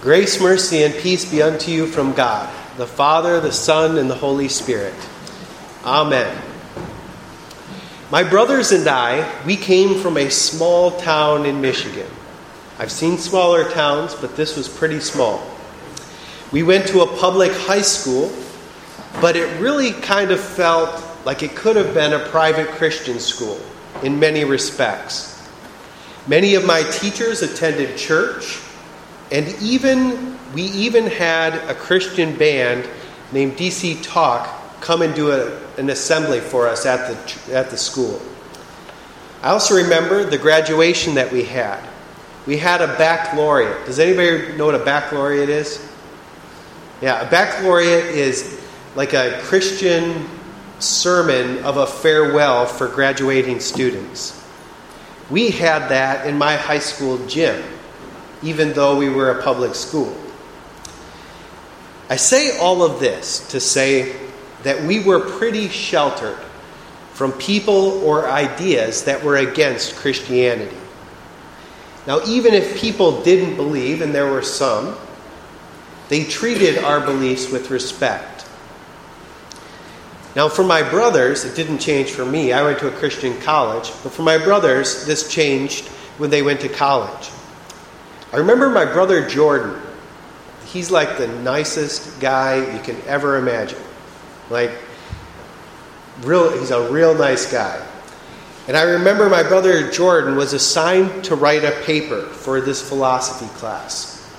Grace, mercy, and peace be unto you from God, the Father, the Son, and the Holy Spirit. Amen. My brothers and I, we came from a small town in Michigan. I've seen smaller towns, but this was pretty small. We went to a public high school, but it really kind of felt like it could have been a private Christian school in many respects. Many of my teachers attended church and even we even had a Christian band named DC Talk come and do a, an assembly for us at the at the school. I also remember the graduation that we had. We had a baccalaureate. Does anybody know what a baccalaureate is? Yeah, a baccalaureate is like a Christian sermon of a farewell for graduating students. We had that in my high school gym even though we were a public school. I say all of this to say that we were pretty sheltered from people or ideas that were against Christianity. Now, even if people didn't believe, and there were some, they treated our beliefs with respect. Now, for my brothers, it didn't change for me. I went to a Christian college, but for my brothers, this changed when they went to college. I remember my brother Jordan. He's like the nicest guy you can ever imagine. Like, real, he's a real nice guy. And I remember my brother Jordan was assigned to write a paper for this philosophy class.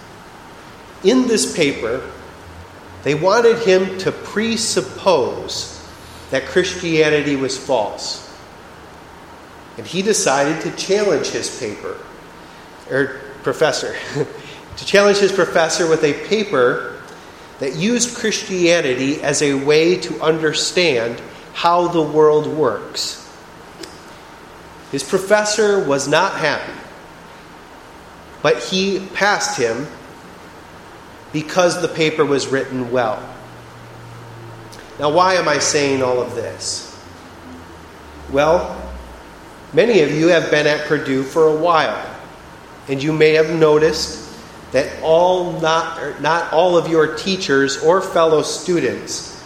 In this paper, they wanted him to presuppose that Christianity was false. And he decided to challenge his paper, or professor, to challenge his professor with a paper that used Christianity as a way to understand how the world works. His professor was not happy, but he passed him because the paper was written well. Now, why am I saying all of this? Well, many of you have been at Purdue for a while. And you may have noticed that all not, er, not all of your teachers or fellow students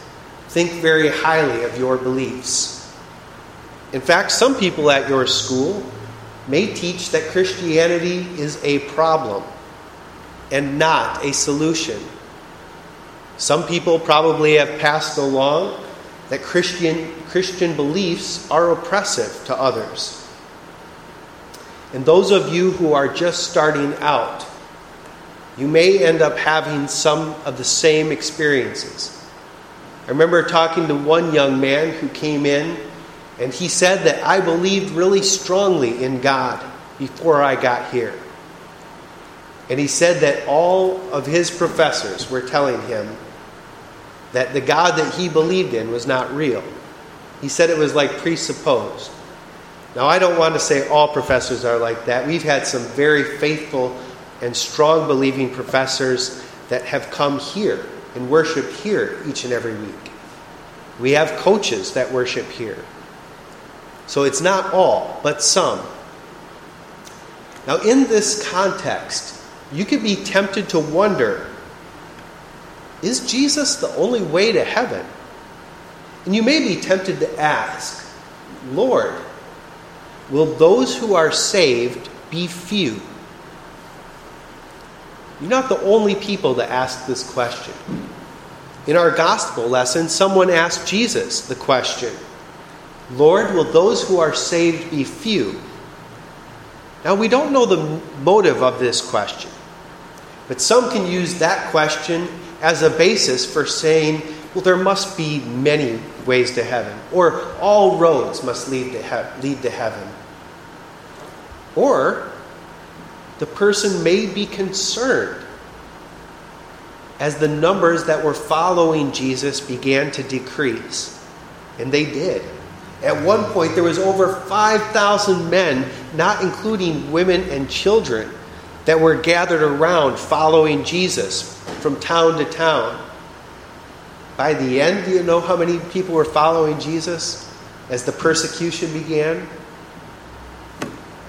think very highly of your beliefs. In fact, some people at your school may teach that Christianity is a problem and not a solution. Some people probably have passed along that Christian, Christian beliefs are oppressive to others. And those of you who are just starting out, you may end up having some of the same experiences. I remember talking to one young man who came in and he said that I believed really strongly in God before I got here. And he said that all of his professors were telling him that the God that he believed in was not real. He said it was like presupposed. Now, I don't want to say all professors are like that. We've had some very faithful and strong believing professors that have come here and worship here each and every week. We have coaches that worship here. So it's not all, but some. Now, in this context, you could be tempted to wonder is Jesus the only way to heaven? And you may be tempted to ask, Lord, will those who are saved be few? You're not the only people to ask this question. In our gospel lesson, someone asked Jesus the question Lord, will those who are saved be few? Now, we don't know the motive of this question, but some can use that question as a basis for saying, well, there must be many ways to heaven, or all roads must lead to, he- lead to heaven. Or the person may be concerned as the numbers that were following Jesus began to decrease. And they did. At one point, there was over 5,000 men, not including women and children, that were gathered around following Jesus from town to town. By the end, do you know how many people were following Jesus as the persecution began?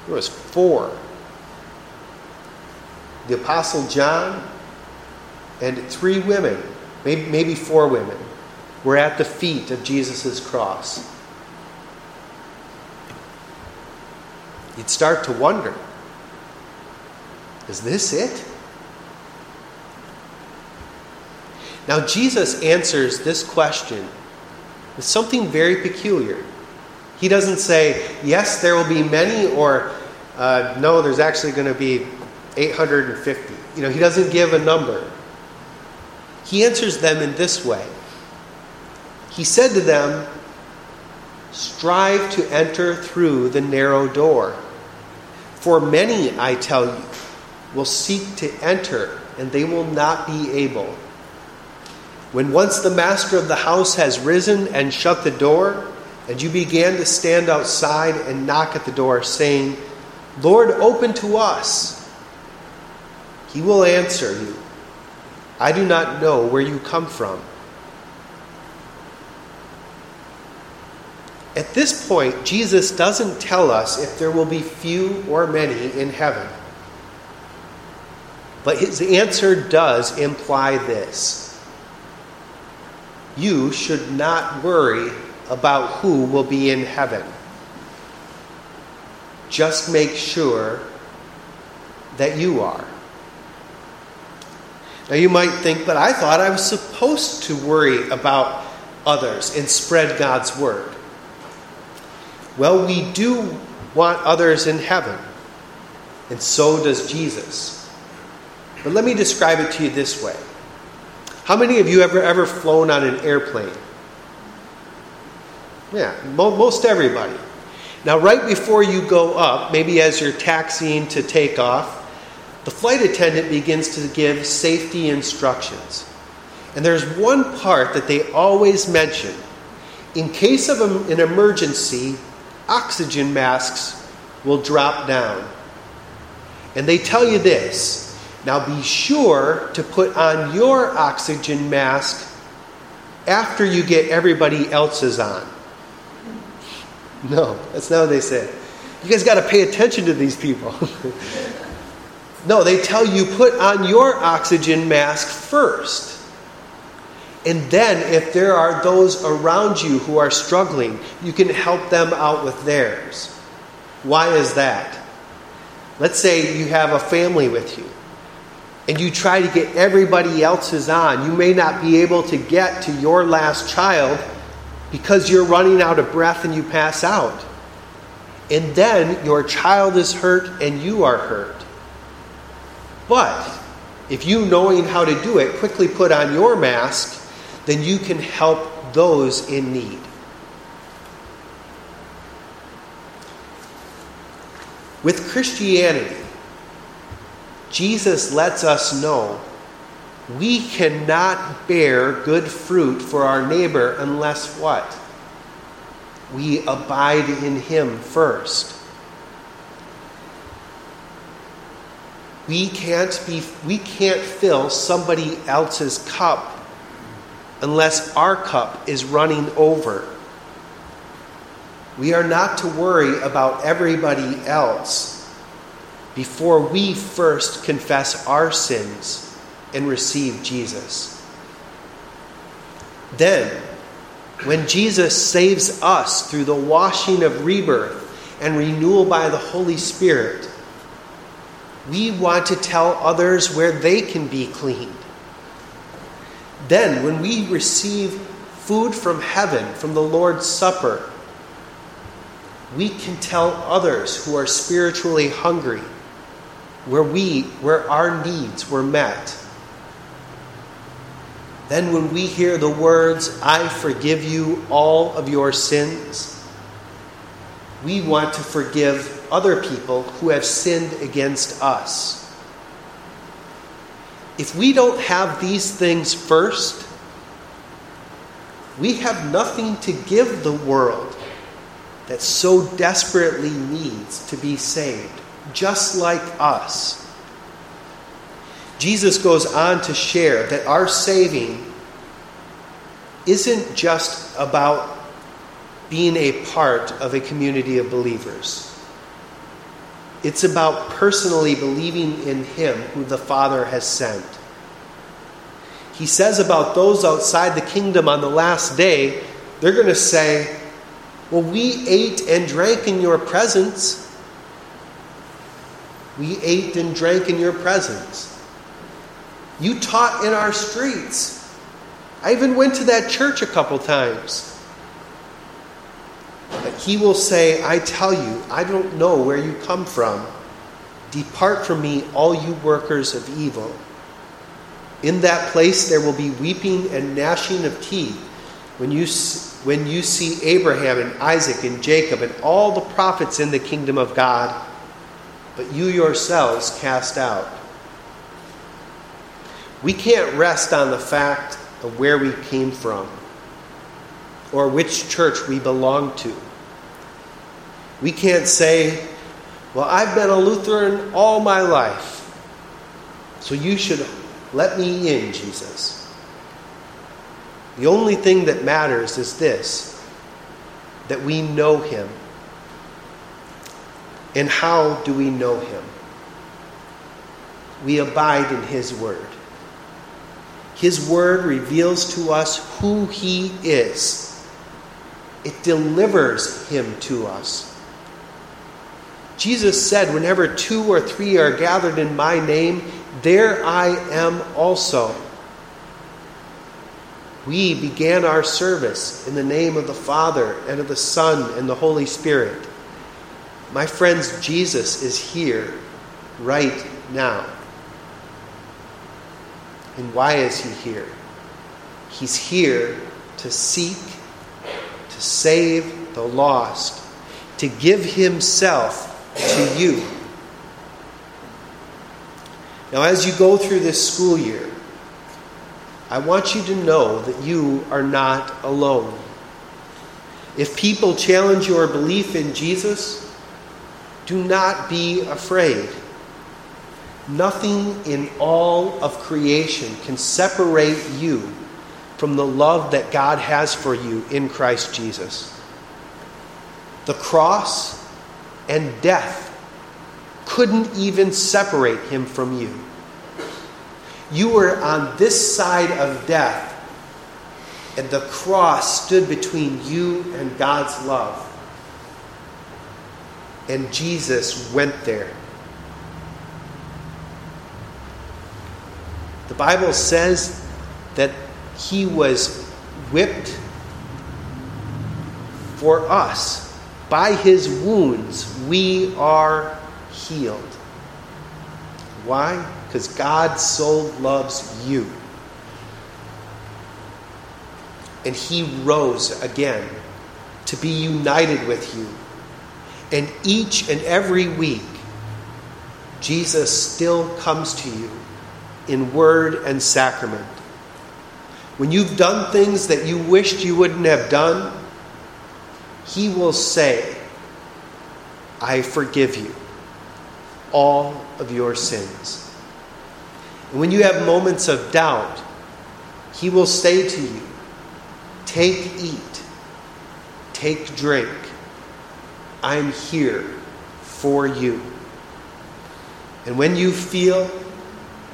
There was four. The Apostle John and three women, maybe, four women, were at the feet of Jesus' cross. You'd start to wonder is this it? Now, Jesus answers this question with something very peculiar. He doesn't say, yes, there will be many, or uh, no, there's actually going to be 850. You know, he doesn't give a number. He answers them in this way He said to them, Strive to enter through the narrow door. For many, I tell you, will seek to enter, and they will not be able. When once the master of the house has risen and shut the door, and you began to stand outside and knock at the door, saying, Lord, open to us, he will answer you, I do not know where you come from. At this point, Jesus doesn't tell us if there will be few or many in heaven. But his answer does imply this You should not worry about who will be in heaven. Just make sure that you are. Now you might think, but I thought I was supposed to worry about others and spread God's word. Well, we do want others in heaven, and so does Jesus. But let me describe it to you this way. How many of you ever ever flown on an airplane? Yeah, most everybody. Now, right before you go up, maybe as you're taxiing to take off, the flight attendant begins to give safety instructions. And there's one part that they always mention. In case of an emergency, oxygen masks will drop down. And they tell you this now be sure to put on your oxygen mask after you get everybody else's on. No, that's not what they say. You guys got to pay attention to these people. no, they tell you put on your oxygen mask first. And then, if there are those around you who are struggling, you can help them out with theirs. Why is that? Let's say you have a family with you and you try to get everybody else's on. You may not be able to get to your last child because you're running out of breath and you pass out. And then your child is hurt and you are hurt. But if you, knowing how to do it, quickly put on your mask, then you can help those in need. With Christianity, Jesus lets us know we cannot bear good fruit for our neighbor unless what? We abide in him first. We can't be we can't fill somebody else's cup unless our cup is running over. We are not to worry about everybody else before we first confess our sins and receive Jesus. Then, when Jesus saves us through the washing of rebirth and renewal by the Holy Spirit, we want to tell others where they can be cleaned. Then, when we receive food from heaven, from the Lord's Supper, we can tell others who are spiritually hungry where we where our needs were met then when we hear the words i forgive you all of your sins we want to forgive other people who have sinned against us if we don't have these things first we have nothing to give the world that so desperately needs to be saved just like us. Jesus goes on to share that our saving isn't just about being a part of a community of believers. It's about personally believing in Him who the Father has sent. he says about those outside the kingdom on the last day, they're going to say, Well, we ate and drank in your presence. We ate and drank in your presence. You taught in our streets. I even went to that church a couple times. But he will say, I tell you, I don't know where you come from. Depart from me, all you workers of evil. In that place there will be weeping and gnashing of teeth when you, when you see Abraham and Isaac and Jacob and all the prophets in the kingdom of God, but you yourselves cast out. We can't rest on the fact of where we came from or which church we belong to. We can't say, Well, I've been a Lutheran all my life, so you should let me in, Jesus. The only thing that matters is this that we know him. And how do we know him? We abide in his word. His word reveals to us who he is, it delivers him to us. Jesus said, Whenever two or three are gathered in my name, there I am also. We began our service in the name of the Father and of the Son and the Holy Spirit. My friends, Jesus is here right now. And why is he here? He's here to seek, to save the lost, to give himself to you. Now, as you go through this school year, I want you to know that you are not alone. If people challenge your belief in Jesus, do not be afraid. Nothing in all of creation can separate you from the love that God has for you in Christ Jesus. The cross and death couldn't even separate him from you. You were on this side of death, and the cross stood between you and God's love. And Jesus went there. The Bible says that he was whipped for us. By his wounds, we are healed. Why? Because God so loves you. And he rose again to be united with you. And each and every week, Jesus still comes to you in word and sacrament. When you've done things that you wished you wouldn't have done, he will say, I forgive you all of your sins. And when you have moments of doubt, He will say to you, Take, eat, take, drink. I'm here for you. And when you feel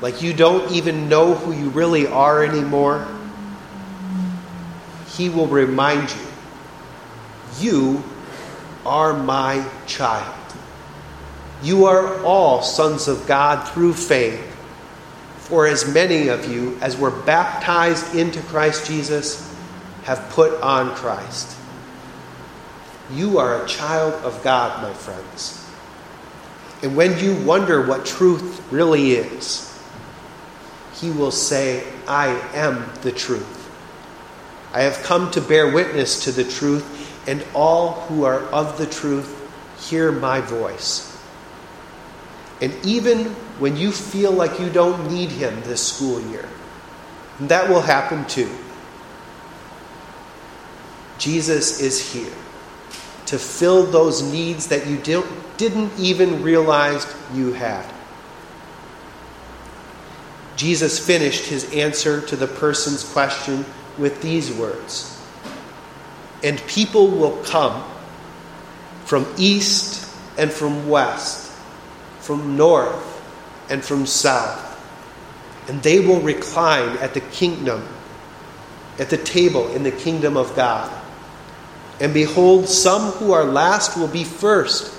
like you don't even know who you really are anymore, He will remind you, You are my child. You are all sons of God through faith. For as many of you as were baptized into Christ Jesus have put on Christ. You are a child of God, my friends. And when you wonder what truth really is, he will say, I am the truth. I have come to bear witness to the truth, and all who are of the truth hear my voice. And even when you feel like you don't need Him this school year, that will happen too. Jesus is here to fill those needs that you didn't even realize you had. Jesus finished his answer to the person's question with these words And people will come from east and from west from north and from south, and they will recline at the kingdom, at the table in the kingdom of God. And behold, some who are last will be first,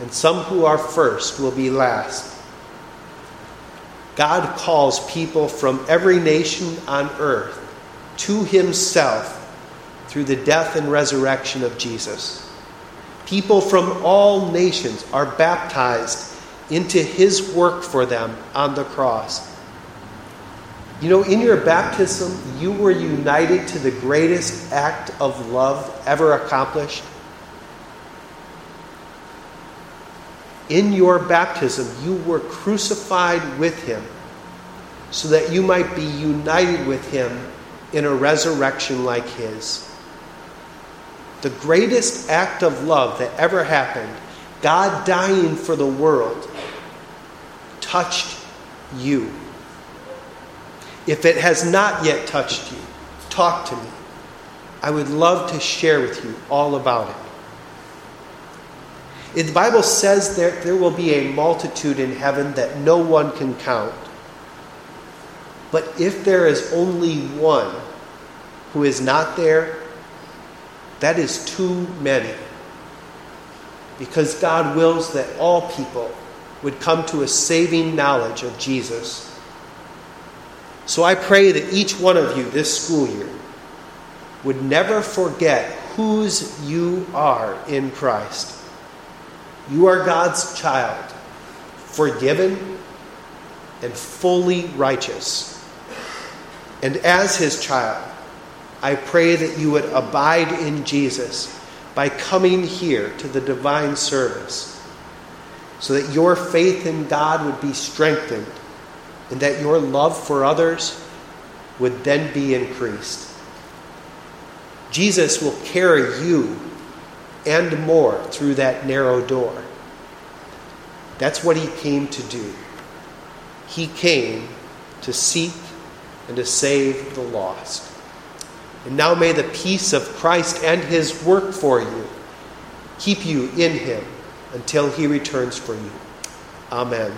and some who are first will be last. God calls people from every nation on earth to himself through the death and resurrection of Jesus. People from all nations are baptized into his work for them on the cross. You know, in your baptism, you were united to the greatest act of love ever accomplished. In your baptism, you were crucified with him so that you might be united with him in a resurrection like his. The greatest act of love that ever happened, God dying for the world, touched you. If it has not yet touched you, talk to me. I would love to share with you all about it. The Bible says that there will be a multitude in heaven that no one can count. But if there is only one who is not there, that is too many. Because God wills that all people would come to a saving knowledge of Jesus. So I pray that each one of you this school year would never forget whose you are in Christ. You are God's child, forgiven and fully righteous. And as his child, I pray that you would abide in Jesus by coming here to the divine service so that your faith in God would be strengthened and that your love for others would then be increased. Jesus will carry you and more through that narrow door. That's what he came to do. He came to seek and to save the lost. And now may the peace of Christ and his work for you keep you in him until he returns for you. Amen.